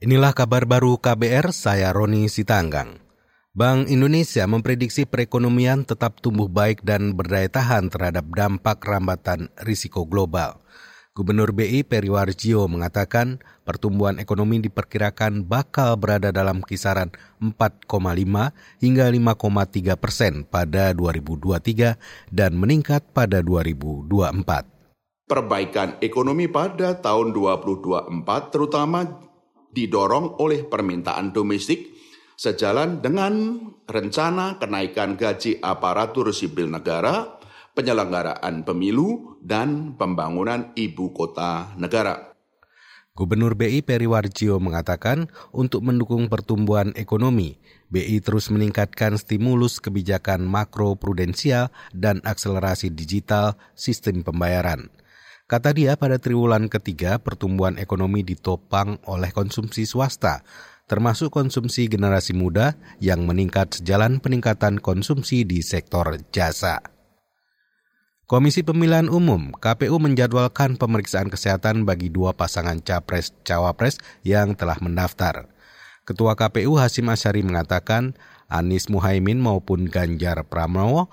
Inilah kabar baru KBR, saya Roni Sitanggang. Bank Indonesia memprediksi perekonomian tetap tumbuh baik dan berdaya tahan terhadap dampak rambatan risiko global. Gubernur BI Periwarjio mengatakan pertumbuhan ekonomi diperkirakan bakal berada dalam kisaran 4,5 hingga 5,3 persen pada 2023 dan meningkat pada 2024. Perbaikan ekonomi pada tahun 2024 terutama didorong oleh permintaan domestik sejalan dengan rencana kenaikan gaji aparatur sipil negara, penyelenggaraan pemilu, dan pembangunan ibu kota negara. Gubernur BI Periwarjio mengatakan untuk mendukung pertumbuhan ekonomi, BI terus meningkatkan stimulus kebijakan makro prudensial dan akselerasi digital sistem pembayaran. Kata dia pada triwulan ketiga pertumbuhan ekonomi ditopang oleh konsumsi swasta, termasuk konsumsi generasi muda yang meningkat sejalan peningkatan konsumsi di sektor jasa. Komisi Pemilihan Umum KPU menjadwalkan pemeriksaan kesehatan bagi dua pasangan capres-cawapres yang telah mendaftar. Ketua KPU Hasim Asyari mengatakan Anies Muhaimin maupun Ganjar Pranowo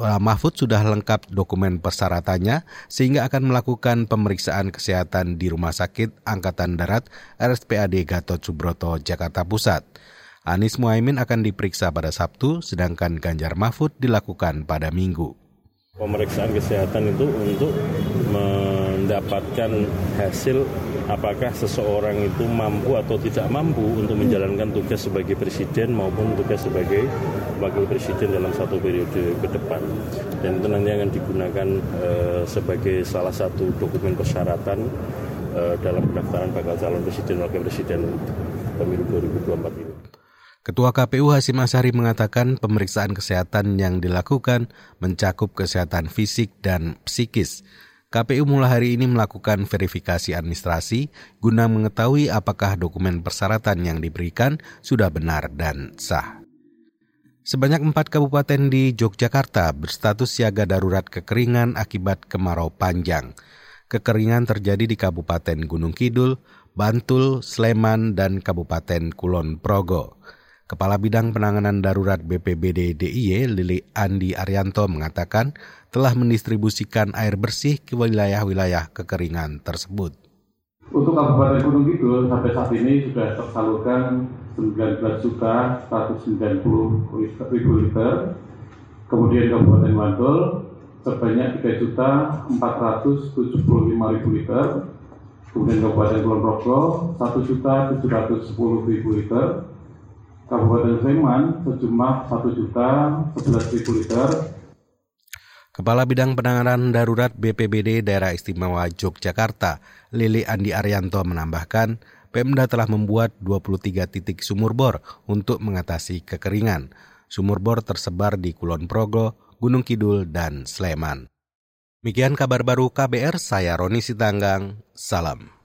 Mahfud sudah lengkap dokumen persyaratannya sehingga akan melakukan pemeriksaan kesehatan di Rumah Sakit Angkatan Darat RSPAD Gatot Subroto, Jakarta Pusat. Anies Muhaimin akan diperiksa pada Sabtu, sedangkan Ganjar Mahfud dilakukan pada Minggu. Pemeriksaan kesehatan itu untuk mendapatkan hasil apakah seseorang itu mampu atau tidak mampu untuk menjalankan tugas sebagai presiden maupun tugas sebagai wakil presiden dalam satu periode ke depan. Dan itu nanti akan digunakan uh, sebagai salah satu dokumen persyaratan uh, dalam pendaftaran bakal calon presiden wakil presiden pemilu 2024 ini. Ketua KPU Hasim Asyari mengatakan pemeriksaan kesehatan yang dilakukan mencakup kesehatan fisik dan psikis. KPU mulai hari ini melakukan verifikasi administrasi guna mengetahui apakah dokumen persyaratan yang diberikan sudah benar dan sah. Sebanyak empat kabupaten di Yogyakarta berstatus siaga darurat kekeringan akibat kemarau panjang. Kekeringan terjadi di Kabupaten Gunung Kidul, Bantul, Sleman, dan Kabupaten Kulon Progo. Kepala Bidang Penanganan Darurat BPBD DIY Lili Andi Arianto mengatakan telah mendistribusikan air bersih ke wilayah-wilayah kekeringan tersebut. Untuk Kabupaten Gunung Kidul sampai saat ini sudah tersalurkan 19 juta 190 ribu liter. Kemudian Kabupaten Bantul sebanyak 3 juta 475 ribu liter. Kemudian Kabupaten Kulon Progo 1 juta 710 ribu liter Kabupaten Sleman sejumlah 1 juta 11 ribu liter. Kepala Bidang Penanganan Darurat BPBD Daerah Istimewa Yogyakarta, Lili Andi Arianto menambahkan, Pemda telah membuat 23 titik sumur bor untuk mengatasi kekeringan. Sumur bor tersebar di Kulon Progo, Gunung Kidul, dan Sleman. Demikian kabar baru KBR, saya Roni Sitanggang, salam.